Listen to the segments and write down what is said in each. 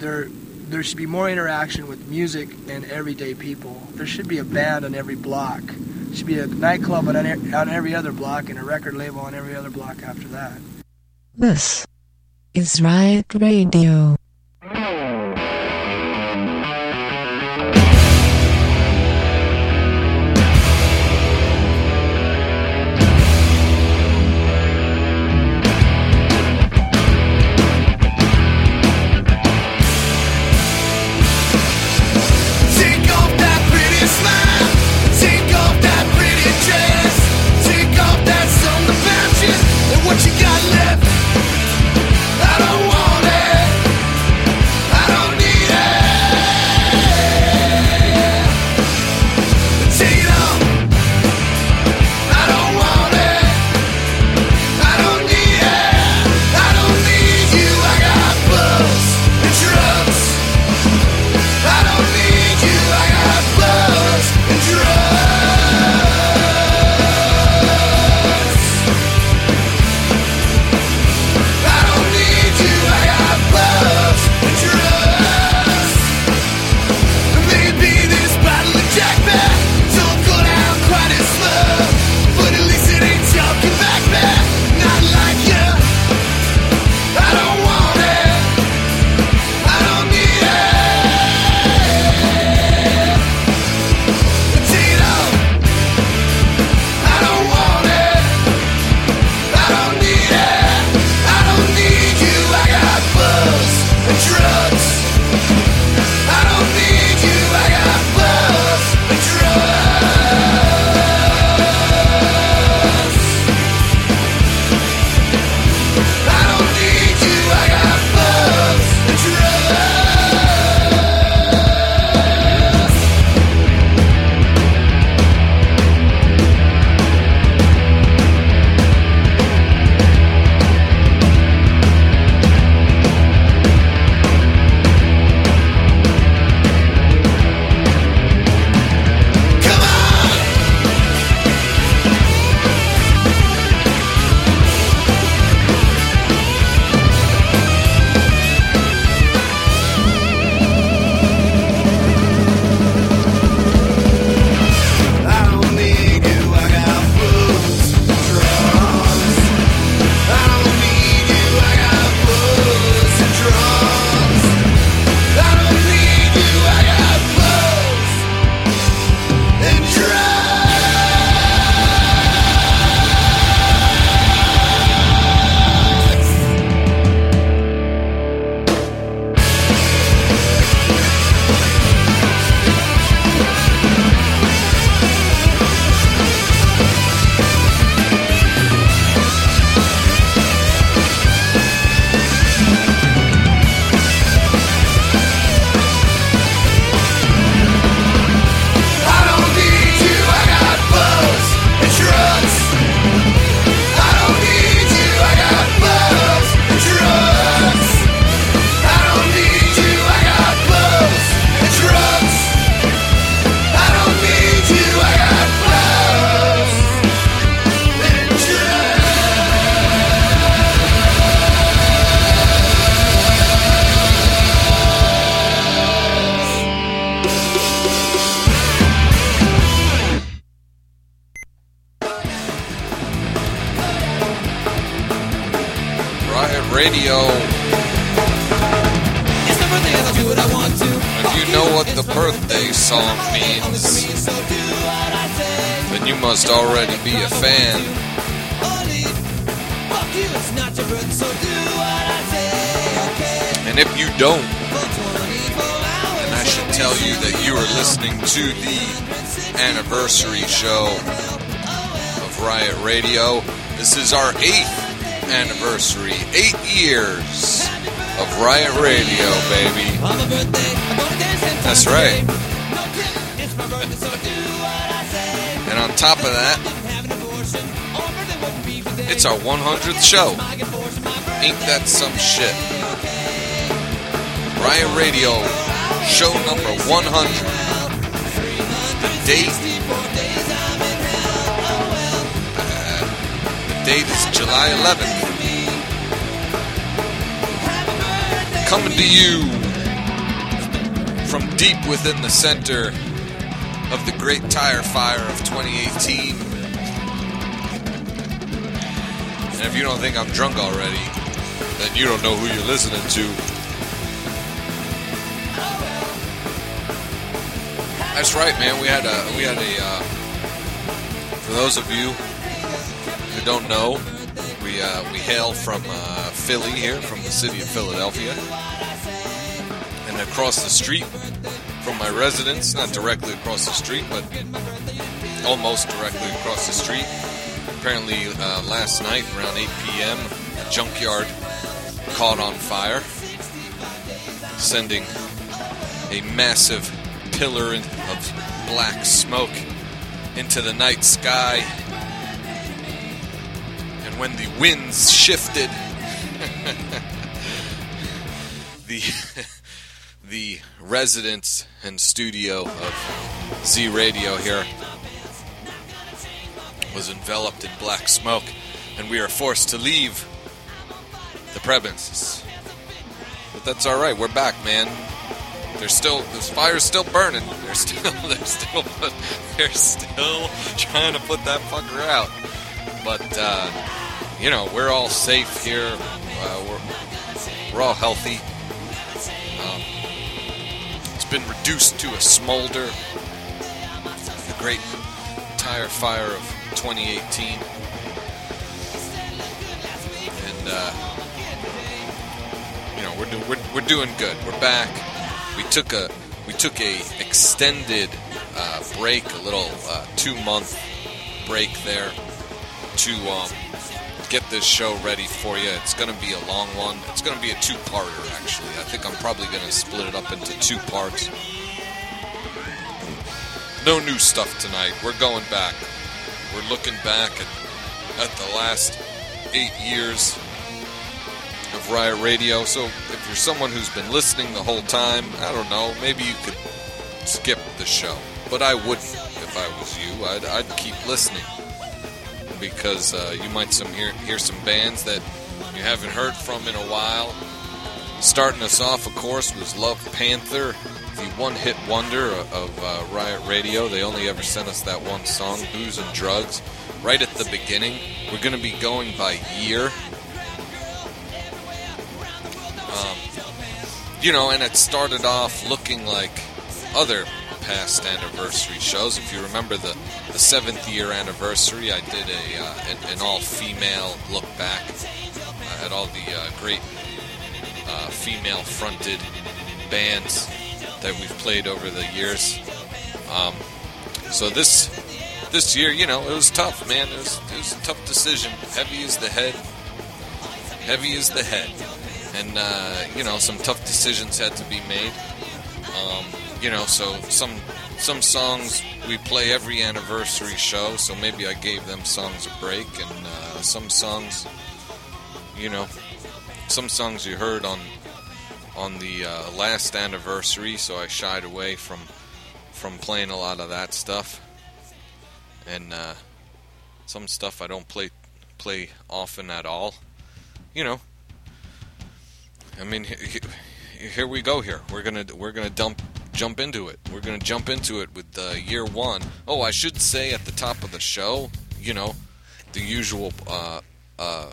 there there should be more interaction with music and everyday people. There should be a band on every block. There should be a nightclub on, on every other block and a record label on every other block after that. This is Riot Radio. Riot Radio, baby. That's right. And on top of that, it's our 100th show. Ain't that some shit? Riot Radio, show number 100. The date. Date is July 11th. coming to you from deep within the center of the great tire fire of 2018. And if you don't think I'm drunk already, then you don't know who you're listening to. That's right, man. We had a we had a uh, for those of you who don't know, we uh, we hail from. Uh, Philly here, from the city of Philadelphia, and across the street from my residence, not directly across the street, but almost directly across the street. Apparently, uh, last night around 8 p.m., a junkyard caught on fire, sending a massive pillar of black smoke into the night sky. And when the winds shifted, the the residence and studio of Z Radio here was enveloped in black smoke, and we are forced to leave the premises. But that's all right. We're back, man. There's still this fire's still burning. They're still they're still they're still trying to put that fucker out. But uh, you know we're all safe here. Uh, we're we're all healthy. Um, it's been reduced to a smolder. The great tire fire of 2018, and uh, you know we're, do- we're we're doing good. We're back. We took a we took a extended uh, break, a little uh, two month break there to um, get this show ready for you. It's going to be a long one. It's going to be a two parter actually. I think I'm probably going to split it up into two parts. No new stuff tonight. We're going back. We're looking back at, at the last eight years of Riot Radio. So if you're someone who's been listening the whole time, I don't know, maybe you could skip the show. But I wouldn't if I was you. I'd, I'd keep listening because uh, you might some hear, hear some bands that you haven't heard from in a while. Starting us off, of course, was Love Panther, the one-hit wonder of uh, Riot Radio. They only ever sent us that one song, "Booze and Drugs." Right at the beginning, we're going to be going by year. Um, you know, and it started off looking like other past anniversary shows. If you remember the, the seventh year anniversary, I did a uh, an, an all female look back uh, at all the uh, great uh, female fronted bands that we've played over the years. Um, so this this year, you know, it was tough, man. It was, it was a tough decision. Heavy is the head. Heavy is the head, and uh, you know, some tough decisions had to be made. Um, you know, so some some songs we play every anniversary show, so maybe I gave them songs a break, and uh, some songs, you know, some songs you heard on on the uh, last anniversary, so I shied away from from playing a lot of that stuff, and uh, some stuff I don't play play often at all. You know, I mean, he- he- here we go. Here we're gonna we're gonna dump jump into it. We're gonna jump into it with uh, year one. Oh, I should say at the top of the show, you know, the usual. Uh, uh,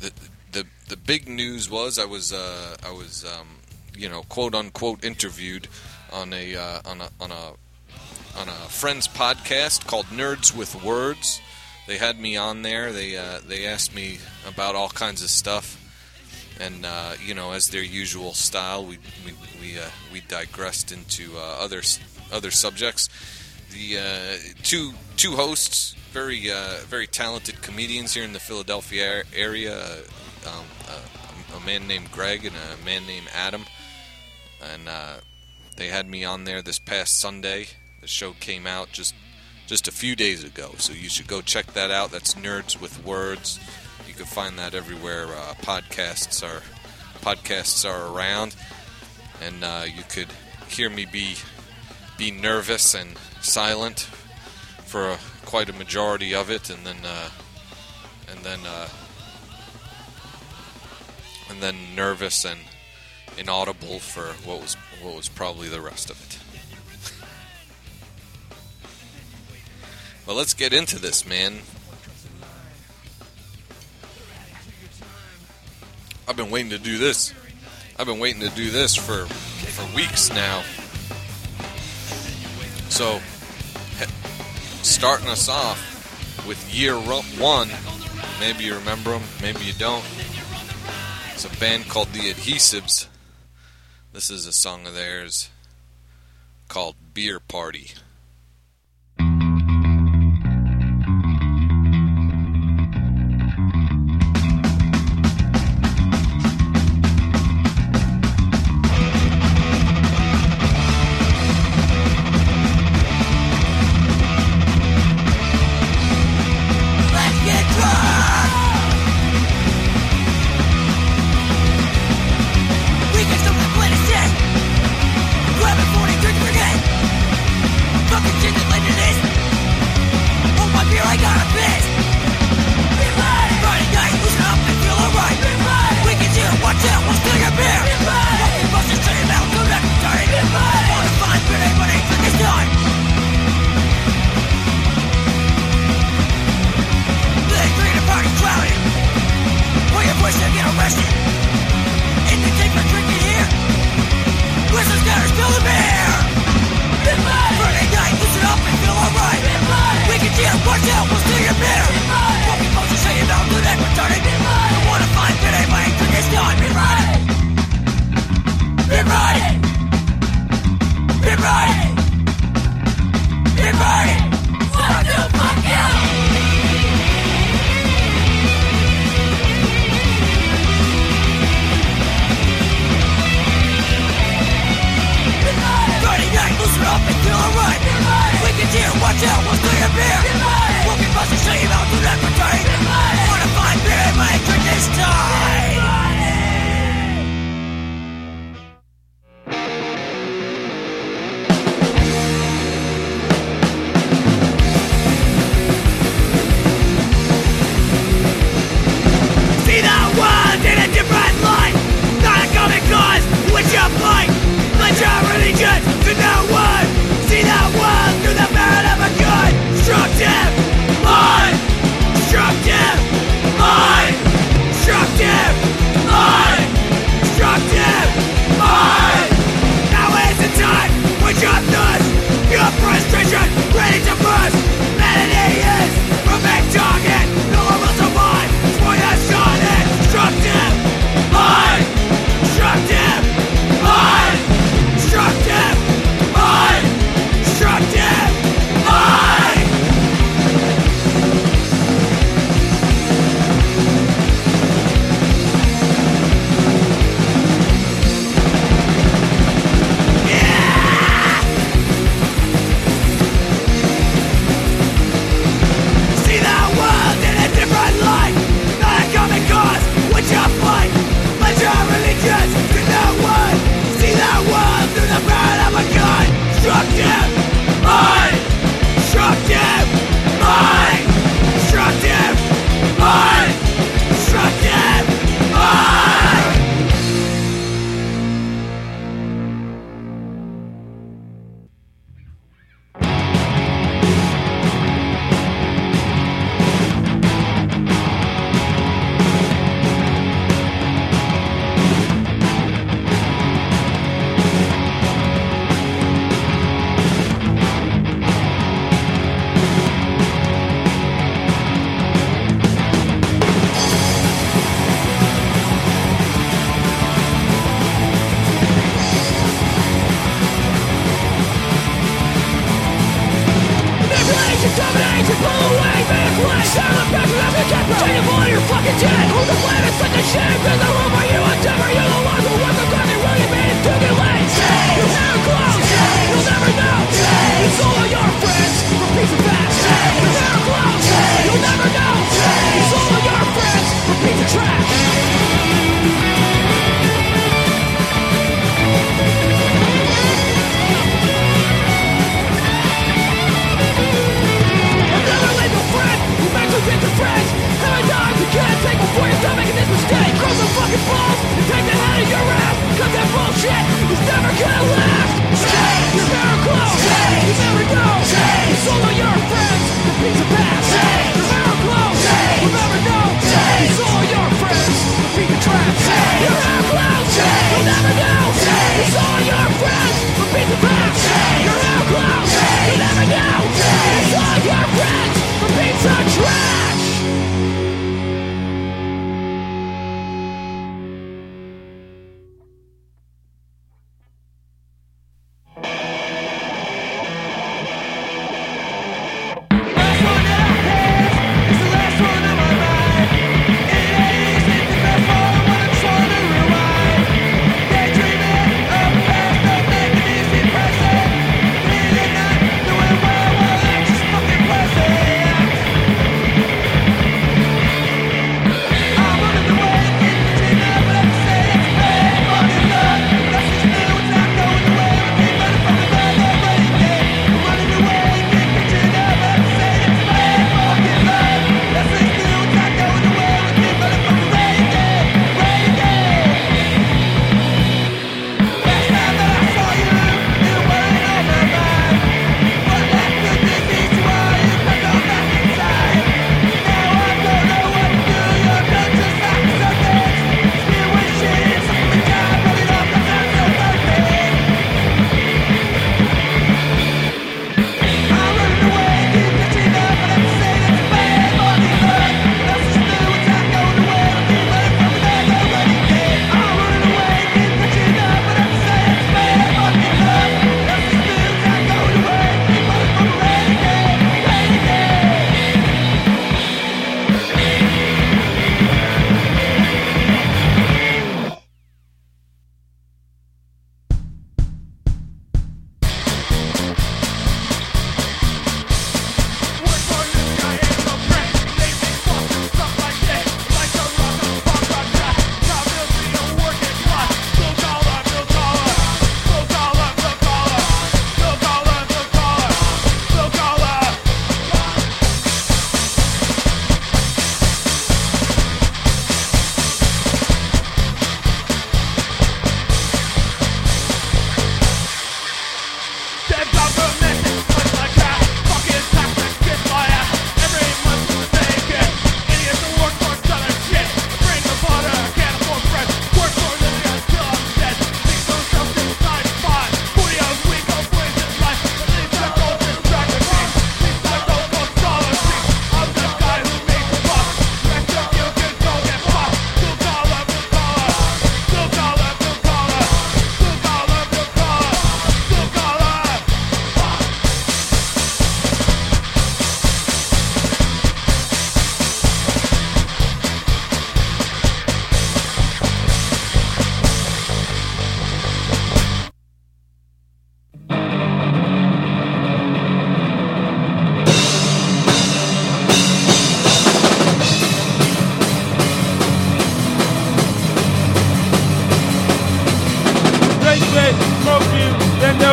the the the big news was I was uh, I was um, you know quote unquote interviewed on a uh, on a on a on a friend's podcast called Nerds with Words. They had me on there. They uh, they asked me about all kinds of stuff, and uh, you know, as their usual style, we we we, uh, we digressed into uh, other other subjects. The uh, two two hosts, very uh, very talented comedians here in the Philadelphia area. uh, Um, a man named Greg and a man named Adam, and they had me on there this past Sunday. The show came out just just a few days ago, so you should go check that out. That's Nerds with Words can find that everywhere uh, podcasts are podcasts are around, and uh, you could hear me be be nervous and silent for a, quite a majority of it, and then uh, and then uh, and then nervous and inaudible for what was what was probably the rest of it. well, let's get into this, man. I've been waiting to do this. I've been waiting to do this for for weeks now. So, starting us off with year one. Maybe you remember them, maybe you don't. It's a band called The Adhesives. This is a song of theirs called Beer Party.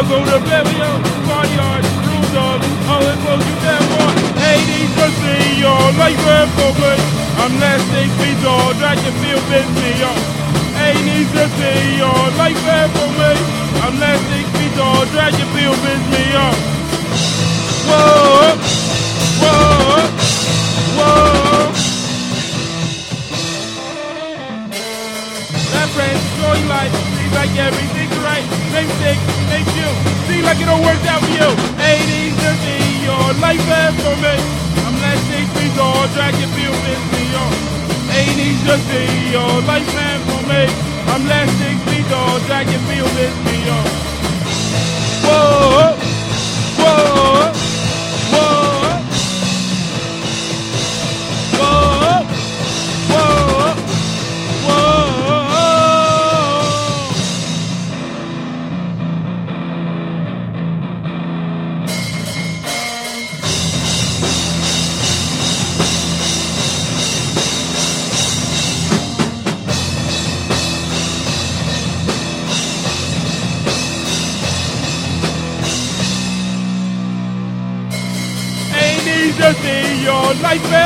Go to Pavilion, party hard, room dog, all the clothes you can want. Hey, these just see your life and focus. I'm last six feet tall, drag your feel needs to see your life and for me. I'm last six feet tall, drag your feel me up. Whoa, whoa, whoa. That friend, joy life, like everything's right. Same thing, make you seem like it all worked out for you. Hey, needs to see your life and for me. I'm last six feet tall, drag your feel me. Hey, needs to see your life and for me. I'm last six feet tall, drag your feel me. Whoa, whoa,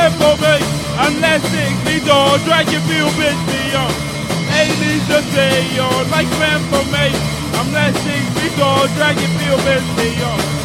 and for me. Unless six feet tall, drag your feel bitch. Ain't easy to see your life and for me. Unless six feet tall, drag your feel bitch me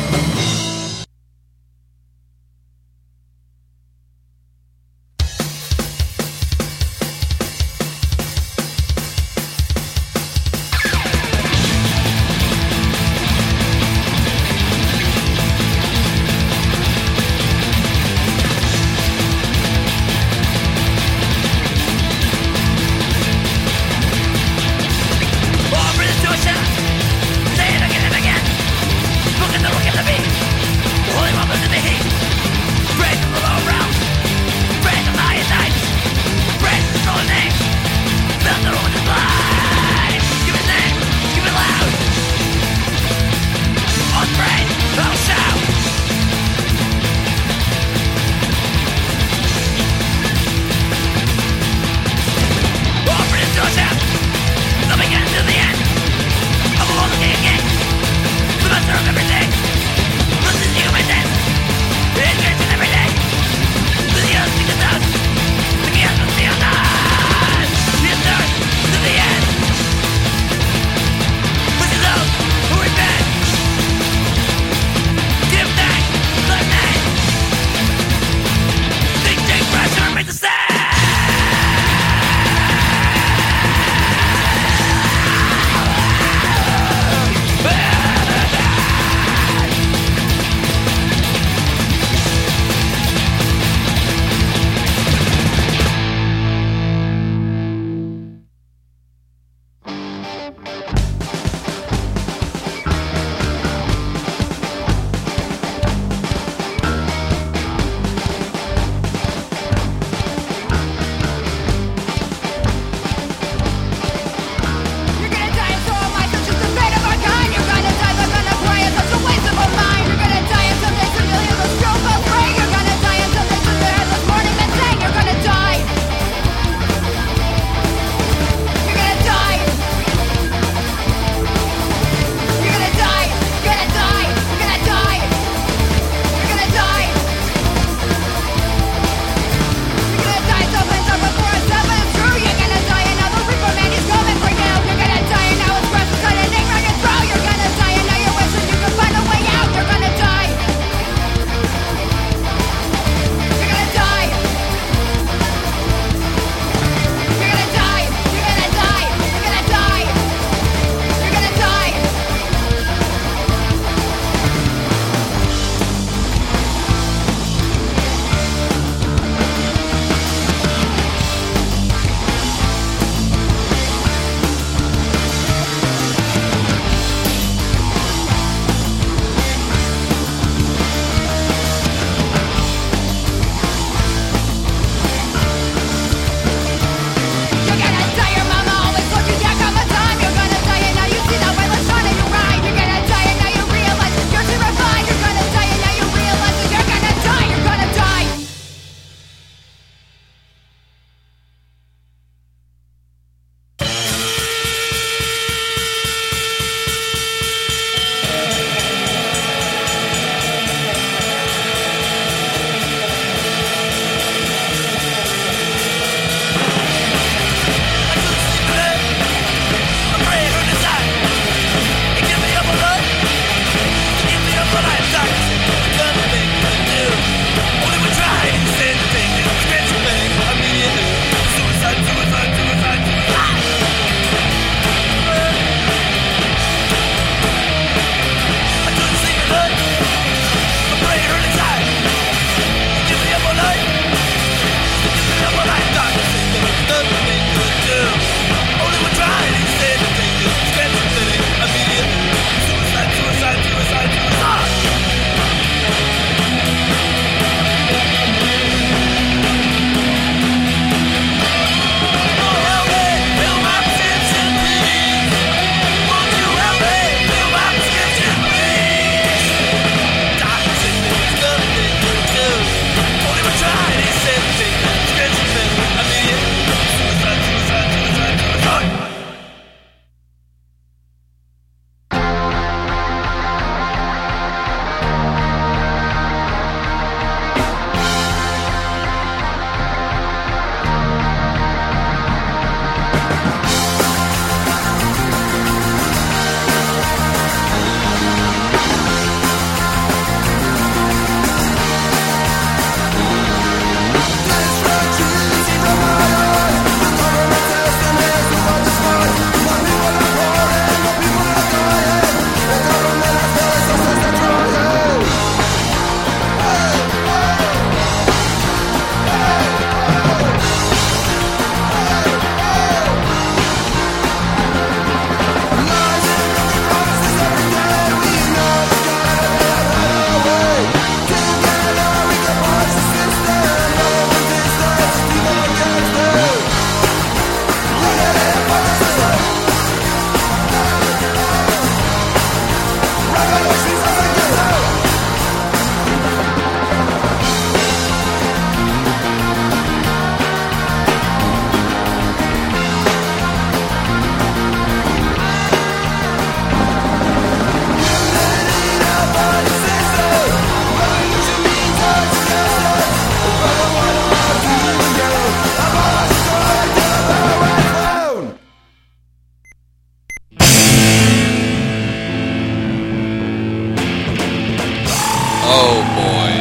boy.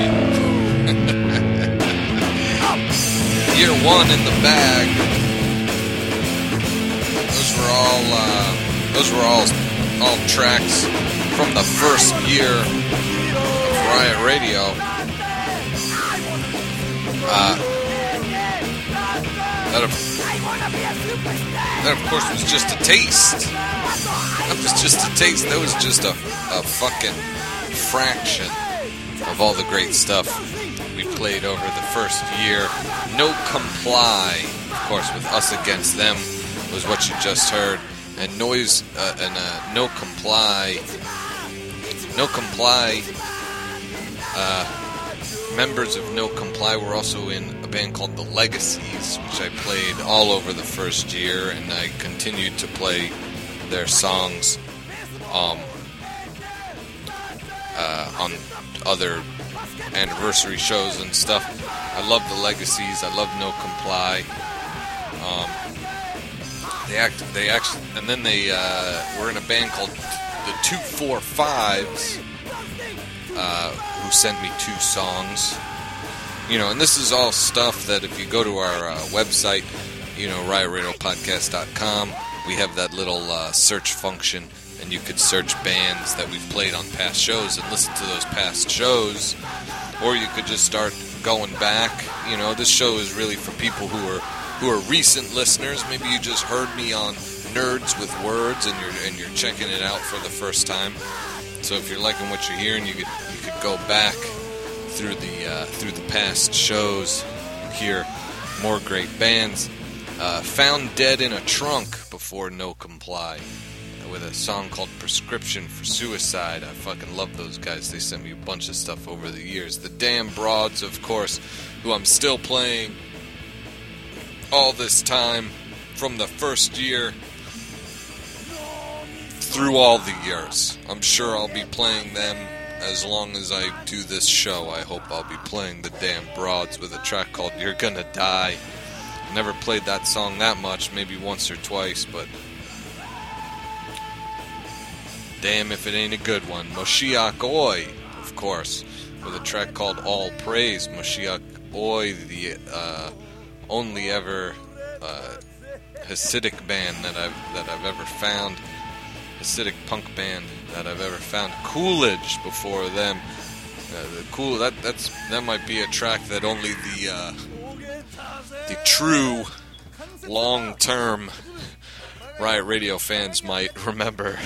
Year one in the bag. Those were all. Uh, those were all. All tracks from the first year of Riot Radio. Uh, that, of, that of course was just a taste. That was just a taste. That was just a, a fucking fraction of all the great stuff we played over the first year. No Comply, of course, with Us Against Them was what you just heard. And Noise, uh, and uh, No Comply, No Comply, uh, members of No Comply were also in a band called The Legacies, which I played all over the first year, and I continued to play their songs um, uh, on other anniversary shows and stuff. I love the Legacies. I love No Comply. Um, they act. They actually, and then they uh, were in a band called the Two Four Fives, uh, who sent me two songs. You know, and this is all stuff that if you go to our uh, website, you know, riotradiopodcast.com, we have that little uh, search function, and you could search bands that we've played on past shows and listen to those past shows, or you could just start going back. You know, this show is really for people who are who are recent listeners. Maybe you just heard me on Nerds with Words, and you're and you're checking it out for the first time. So if you're liking what you're hearing, you could you could go back through the uh, through the past shows, hear more great bands. Uh, found dead in a trunk before No Comply with a song called Prescription for Suicide. I fucking love those guys. They sent me a bunch of stuff over the years. The Damn Broads, of course, who I'm still playing all this time from the first year through all the years. I'm sure I'll be playing them as long as I do this show. I hope I'll be playing the Damn Broads with a track called You're Gonna Die. Never played that song that much, maybe once or twice, but damn if it ain't a good one. Moshiach Oi, of course, with a track called All Praise. Moshiach Oi, the uh, only ever uh, Hasidic band that I've that I've ever found, Hasidic punk band that I've ever found. Coolidge before them. Uh, the cool that that's that might be a track that only the uh, the true long term Riot Radio fans might remember.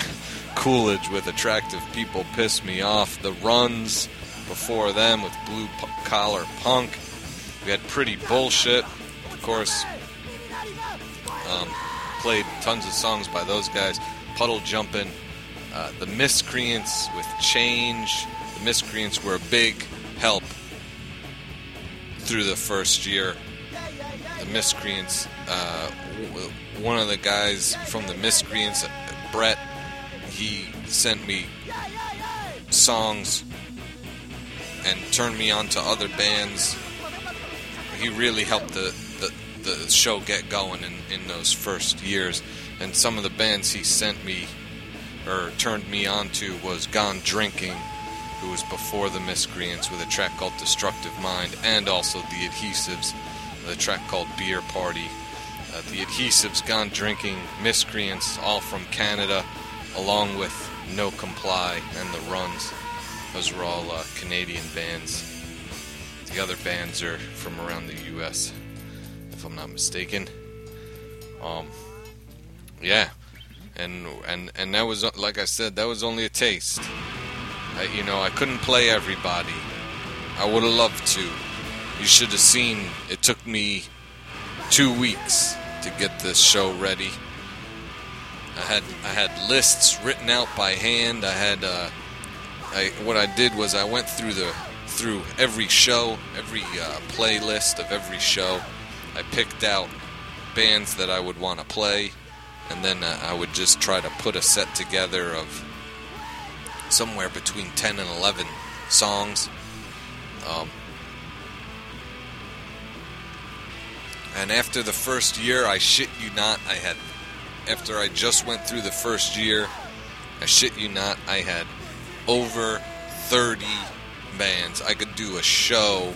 Coolidge with attractive people piss me off. The runs before them with blue collar punk. We had pretty bullshit, of course. Um, played tons of songs by those guys. Puddle jumping. Uh, the Miscreants with Change. The Miscreants were a big help through the first year. The Miscreants, uh, one of the guys from the Miscreants, uh, Brett, he sent me songs and turned me on to other bands. He really helped the, the, the show get going in, in those first years. And some of the bands he sent me or turned me on to was Gone Drinking, who was before the Miscreants with a track called Destructive Mind, and also the Adhesives, a track called Beer Party. Uh, the Adhesives, Gone Drinking, Miscreants, all from Canada, along with No Comply and the Runs. Those were all uh, Canadian bands. The other bands are from around the U.S., if I'm not mistaken. Um, yeah, and and and that was like I said, that was only a taste. I, you know, I couldn't play everybody. I would have loved to. You should have seen. It took me two weeks to get this show ready. I had I had lists written out by hand. I had uh, I what I did was I went through the through every show, every uh, playlist of every show. I picked out bands that I would want to play, and then uh, I would just try to put a set together of somewhere between 10 and 11 songs. Um, and after the first year, I shit you not, I had, after I just went through the first year, I shit you not, I had over 30 bands. I could do a show.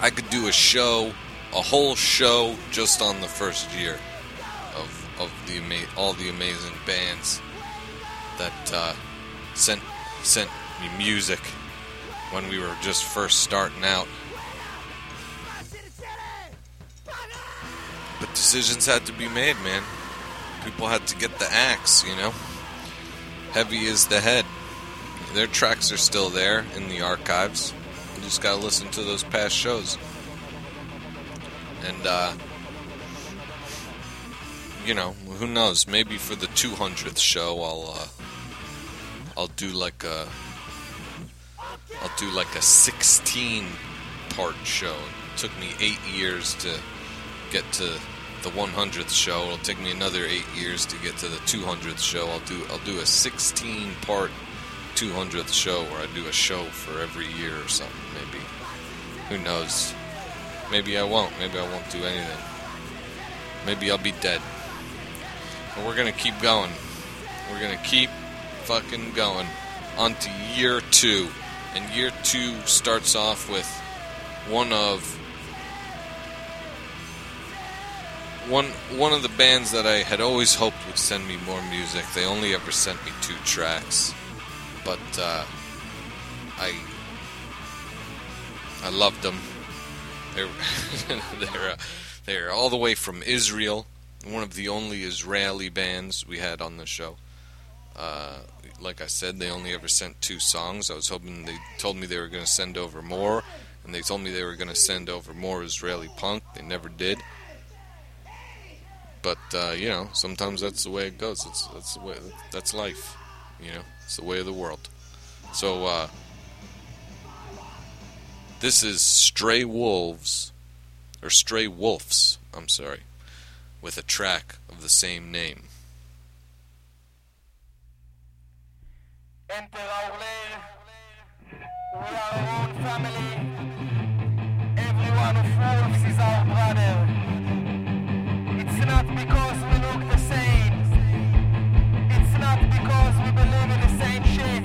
I could do a show, a whole show just on the first year of of the ama- all the amazing bands that uh, sent sent me music when we were just first starting out. Decisions had to be made, man. People had to get the axe, you know. Heavy is the head. Their tracks are still there in the archives. You just gotta listen to those past shows. And uh you know, who knows? Maybe for the 200th show, I'll uh, I'll do like a I'll do like a 16 part show. It took me eight years to get to the 100th show. It'll take me another eight years to get to the 200th show. I'll do I'll do a 16 part 200th show where I do a show for every year or something. Maybe who knows? Maybe I won't. Maybe I won't do anything. Maybe I'll be dead. But we're gonna keep going. We're gonna keep fucking going on to year two. And year two starts off with one of one one of the bands that I had always hoped would send me more music. They only ever sent me two tracks, but uh, I I loved them. They're they're uh, they're all the way from Israel, one of the only Israeli bands we had on the show. Uh, like I said, they only ever sent two songs. I was hoping they told me they were going to send over more, and they told me they were going to send over more Israeli punk. They never did. But uh, you know, sometimes that's the way it goes. It's that's the way that's life. You know, it's the way of the world. So uh, this is Stray Wolves, or Stray Wolves. I'm sorry, with a track of the same name. We are family. One of wolves is our brother. It's not because we look the same. It's not because we believe in the same shit.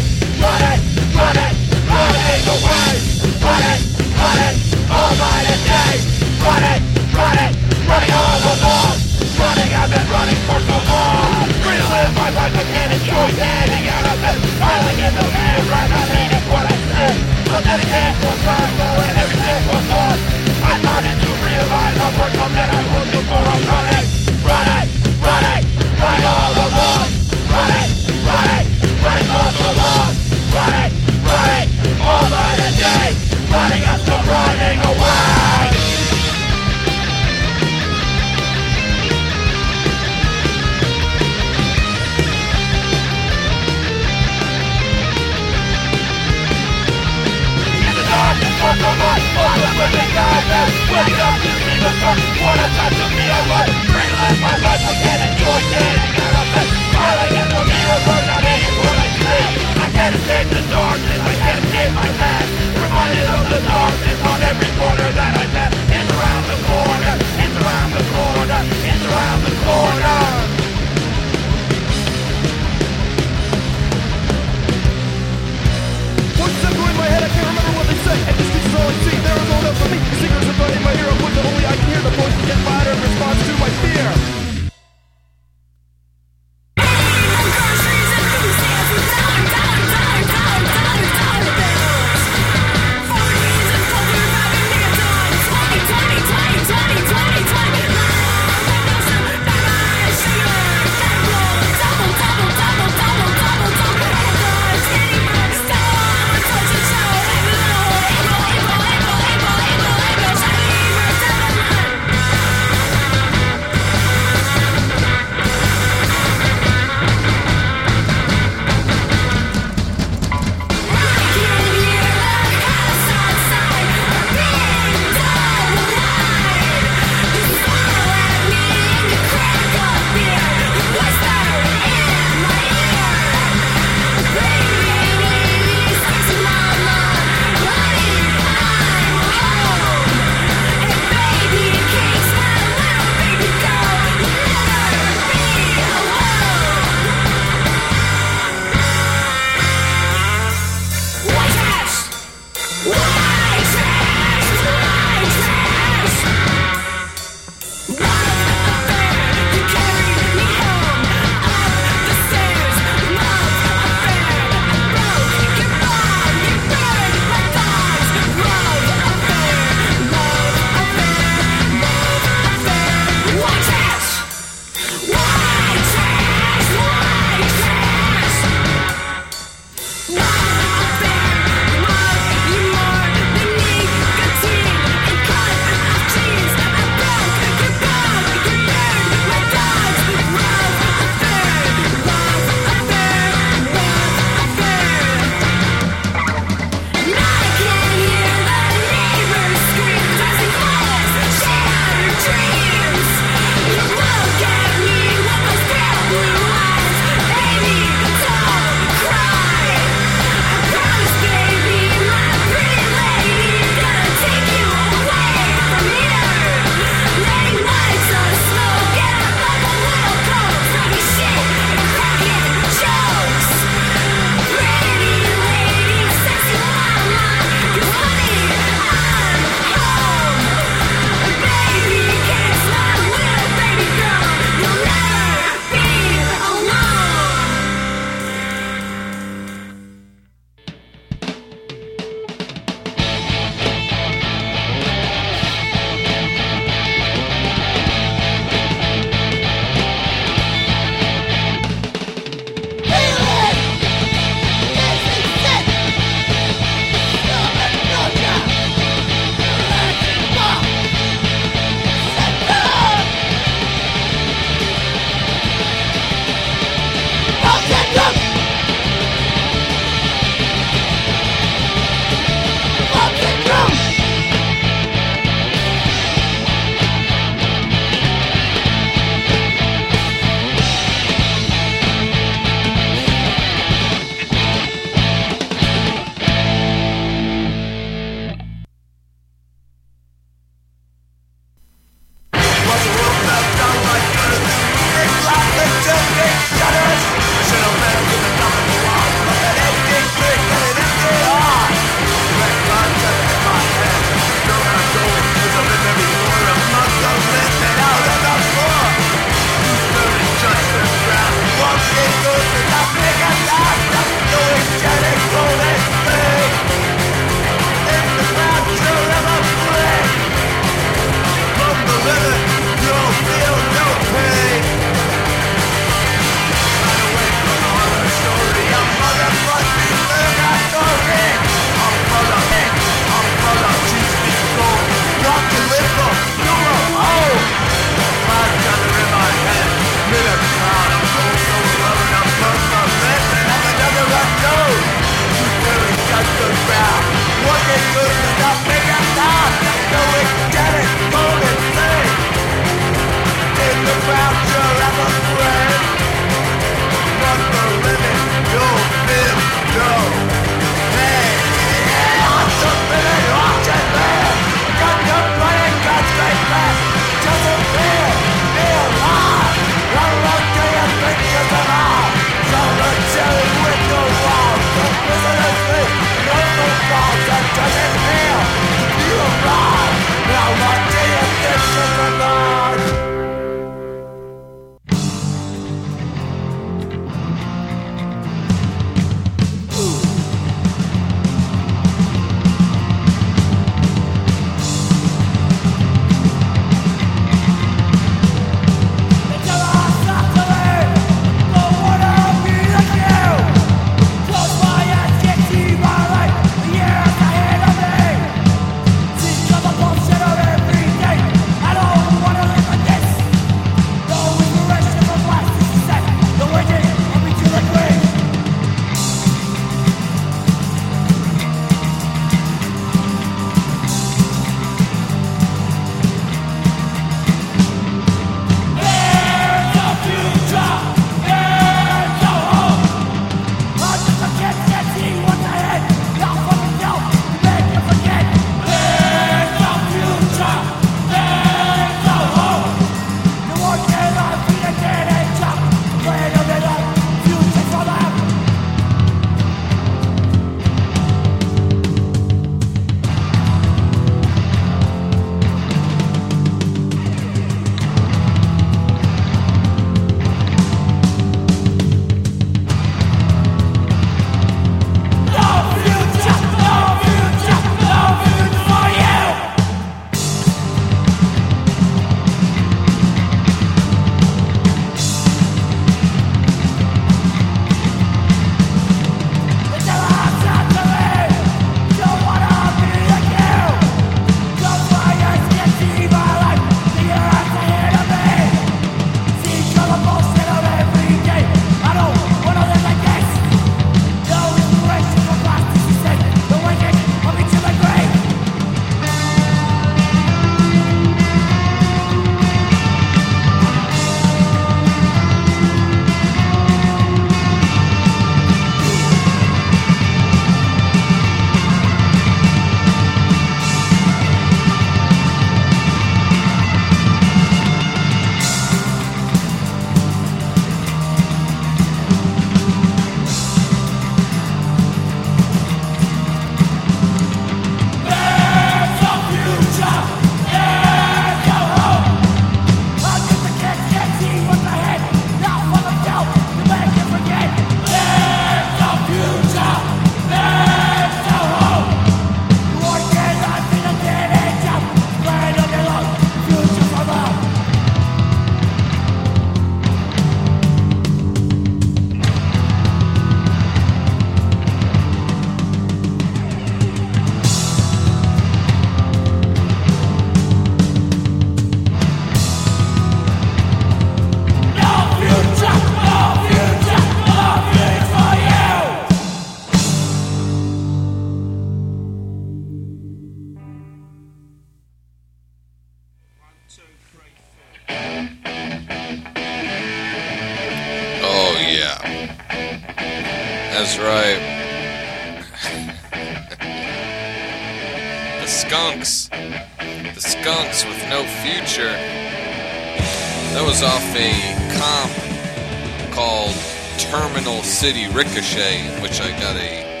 City Ricochet, in which I got a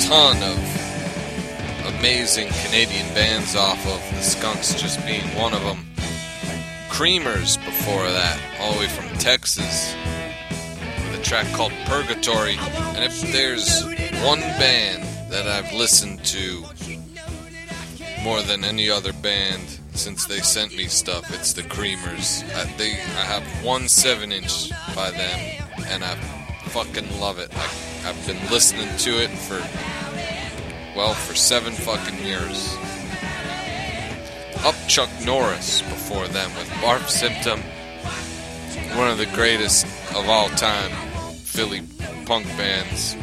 ton of amazing Canadian bands off of. The Skunks just being one of them. Creamers before that, all the way from Texas, with a track called Purgatory. And if there's one band that I've listened to more than any other band since they sent me stuff, it's the Creamers. I, they, I have one seven inch by them, and I fucking love it. I've been listening to it for, well, for seven fucking years. Up Chuck Norris before them with Barf Symptom, one of the greatest of all time Philly punk bands.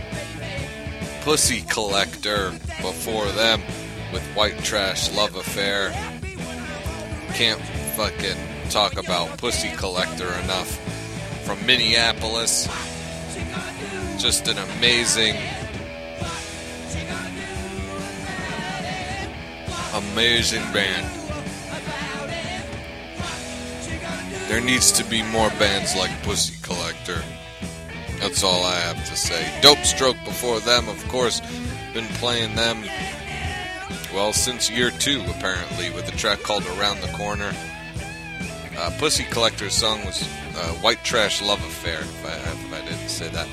Pussy Collector before them with White Trash Love Affair. Can't fucking talk about Pussy Collector enough. From Minneapolis. Just an amazing, amazing band. There needs to be more bands like Pussy Collector. That's all I have to say. Dope Stroke before them, of course. Been playing them, well, since year two, apparently, with a track called Around the Corner. Uh, Pussy Collector's song was uh, White Trash Love Affair, if I, if I didn't say that.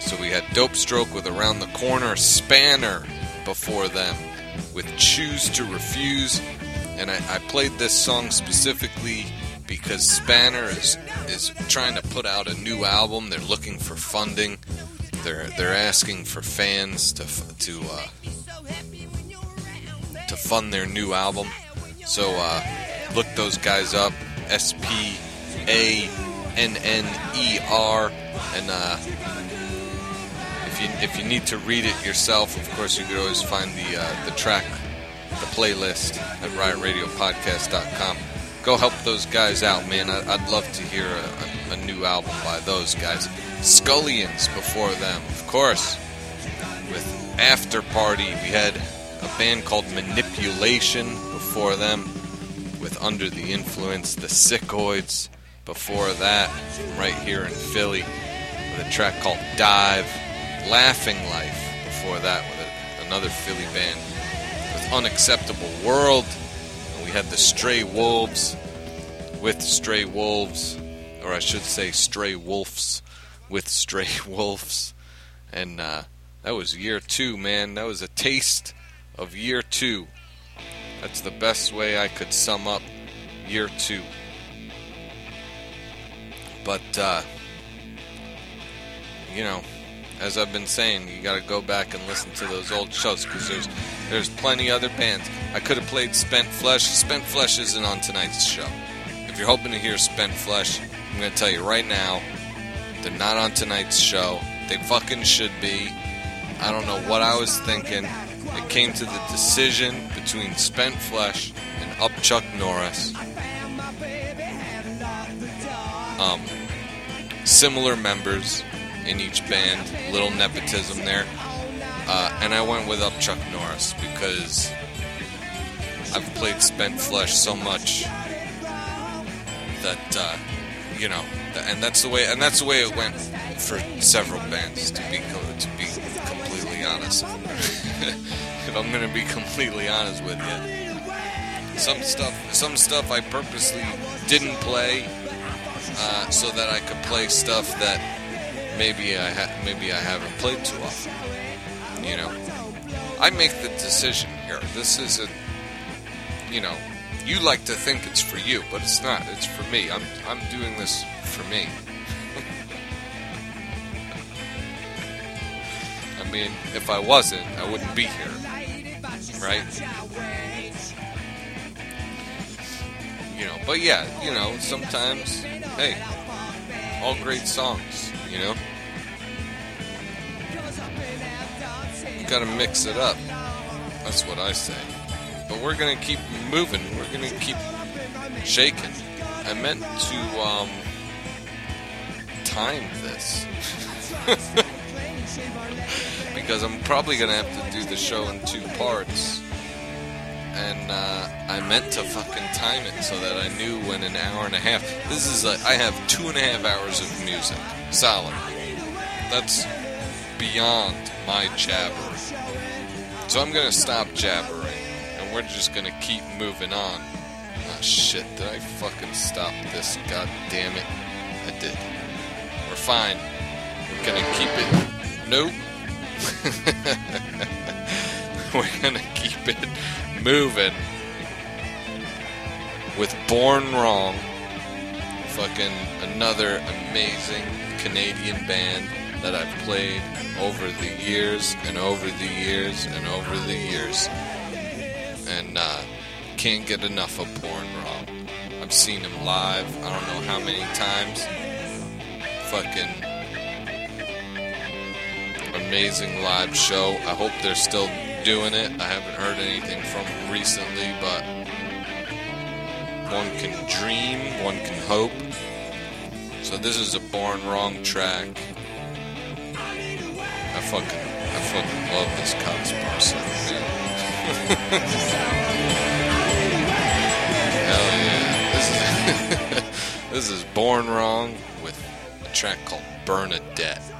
So we had Dope Stroke with Around the Corner, Spanner before them with Choose to Refuse. And I, I played this song specifically because Spanner is is trying to put out a new album. They're looking for funding. They're they're asking for fans to to uh, to fund their new album. So uh, look those guys up. S P A N N E R and uh, if you if you need to read it yourself, of course you could always find the uh, the track, the playlist at RiotRadioPodcast.com. Go help those guys out, man. I, I'd love to hear a, a, a new album by those guys. Scullions before them, of course. With After Party, we had a band called Manipulation before them. With Under the Influence, the Sickoids before that, right here in Philly, with a track called Dive. Laughing Life before that, with another Philly band. With Unacceptable World, and we had the Stray Wolves with Stray Wolves, or I should say Stray Wolves with Stray Wolves. And uh, that was year two, man. That was a taste of year two. That's the best way I could sum up year two. But, uh, you know, as I've been saying, you got to go back and listen to those old shows because there's there's plenty other bands. I could have played Spent Flesh. Spent Flesh isn't on tonight's show. If you're hoping to hear Spent Flesh, I'm going to tell you right now, they're not on tonight's show. They fucking should be. I don't know what I was thinking. It came to the decision between Spent Flesh and Upchuck Norris. Um, similar members in each band, little nepotism there. Uh, and I went with Up Chuck Norris because I've played Spent Flesh so much that uh, you know, and that's the way, and that's the way it went for several bands. To be to be completely honest, if I'm going to be completely honest with you, some stuff, some stuff I purposely didn't play uh, so that I could play stuff that maybe I ha- maybe I haven't played too often. You know, I make the decision here. This isn't, you know, you like to think it's for you, but it's not. It's for me. I'm I'm doing this for me. I mean, if I wasn't, I wouldn't be here, right? You know, but yeah, you know, sometimes, hey, all great songs, you know. You gotta mix it up. That's what I say. But we're gonna keep moving. We're gonna keep shaking. I meant to um, time this. because I'm probably gonna have to do the show in two parts. And uh, I meant to fucking time it so that I knew when an hour and a half. This is I have two and a half hours of music, solid. That's beyond my jabbering. So I'm gonna stop jabbering, and we're just gonna keep moving on. Ah shit! Did I fucking stop this? God damn it! I did. We're fine. We're gonna keep it. Nope. We're gonna keep it moving with Born Wrong. Fucking another amazing Canadian band that I've played over the years and over the years and over the years. And uh, can't get enough of Born Wrong. I've seen him live, I don't know how many times. Fucking amazing live show. I hope they're still doing it. I haven't heard anything from them recently, but one can dream, one can hope. So this is a Born Wrong track. I fucking, I fucking love this song, man. Hell yeah! This is this is Born Wrong with a track called Bernadette.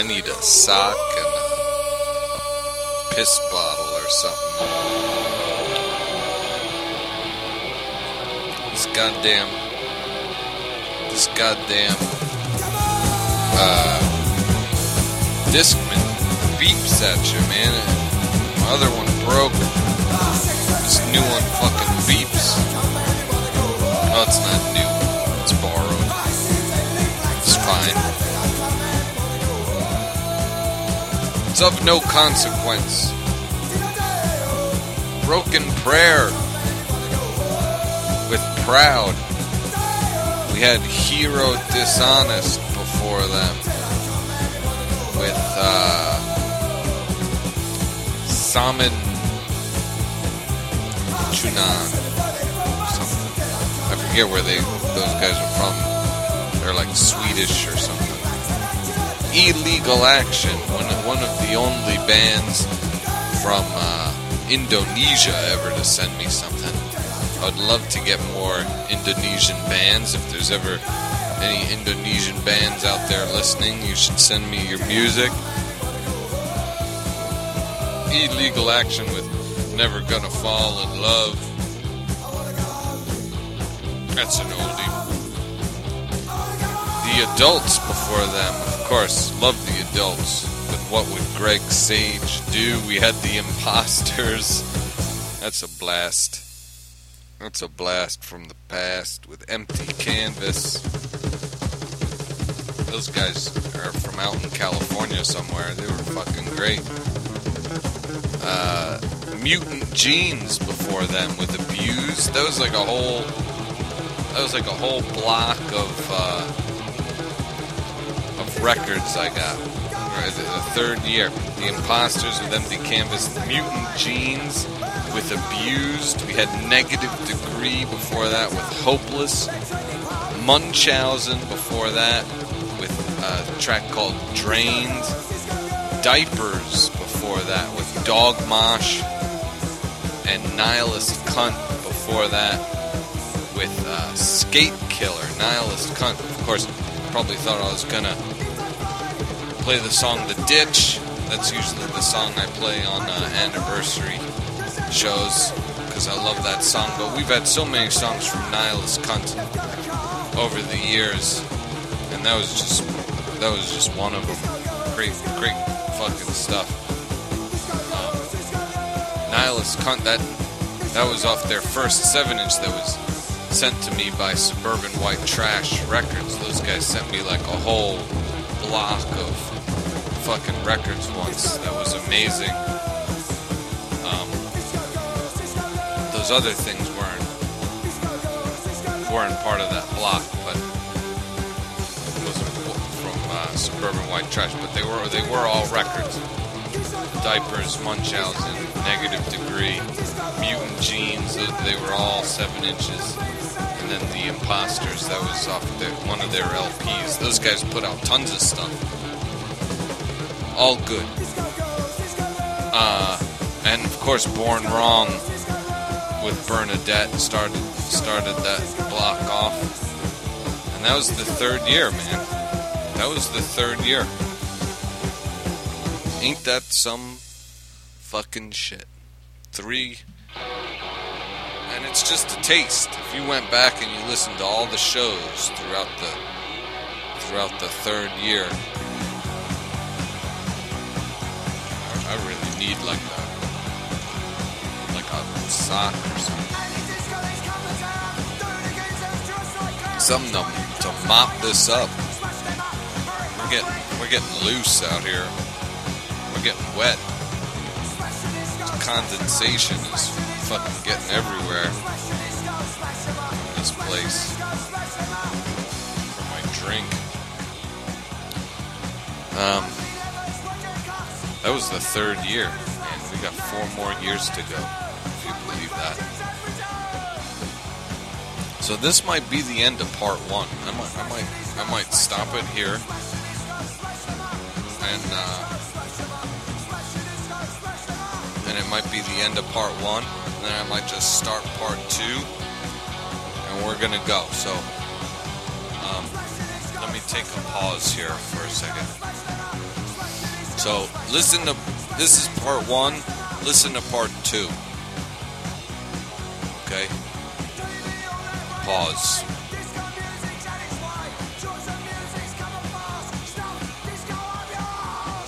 I need a sock and a piss bottle or something. This goddamn. This goddamn. Uh. Discman beeps at you, man. My other one broke. This new one fucking beeps. Oh, it's not new. It's of no consequence. Broken prayer with proud. We had hero dishonest before them with uh, Saman Chunan something. I forget where they those guys are from. They're like Swedish or something. Illegal Action, one one of the only bands from uh, Indonesia ever to send me something. I'd love to get more Indonesian bands. If there's ever any Indonesian bands out there listening, you should send me your music. Illegal Action with Never Gonna Fall in Love. That's an oldie. The adults before them, course, love the adults. But what would Greg Sage do? We had the imposters. That's a blast. That's a blast from the past with empty canvas. Those guys are from out in California somewhere. They were fucking great. Uh, Mutant Jeans before them with Abused. That was like a whole. That was like a whole block of uh, records I got. The the third year, The Imposters with Empty Canvas, Mutant Jeans with Abused. We had Negative Degree before that with Hopeless. Munchausen before that with a track called Drained. Diapers before that with Dog Mosh. And Nihilist Cunt before that with uh, Skate Killer. Nihilist Cunt, of course, probably thought I was gonna play the song The Ditch. That's usually the song I play on uh, anniversary shows because I love that song. But we've had so many songs from Nihilist Cunt over the years, and that was just that was just one of them. Great, great fucking stuff. Um, Nihilist Cunt that that was off their first seven inch that was sent to me by Suburban White Trash Records. Those guys sent me like a whole block of fucking records once. That was amazing. Um, those other things weren't weren't part of that block, but it wasn't from uh, Suburban White Trash. But they were they were all records. Diapers, Munchausen, Negative Degree, Mutant Jeans. They, they were all seven inches. And then the Imposters. That was off their, one of their LPs. Those guys put out tons of stuff. All good. Uh, and of course, Born Wrong with Bernadette started started that block off, and that was the third year, man. That was the third year. Ain't that some fucking shit? Three, and it's just a taste. If you went back and you listened to all the shows throughout the throughout the third year, need like a like a sock or something. Something to, to mop this up. We're getting we're getting loose out here. We're getting wet. Condensation is fucking getting everywhere this place. For my drink. Um that was the third year, and we got four more years to go, if you believe that. So this might be the end of part one. I might, I might, I might stop it here, and uh, and it might be the end of part one. And then I might just start part two, and we're gonna go. So um, let me take a pause here for a second. So listen to this is part one. Listen to part two. Okay. Pause.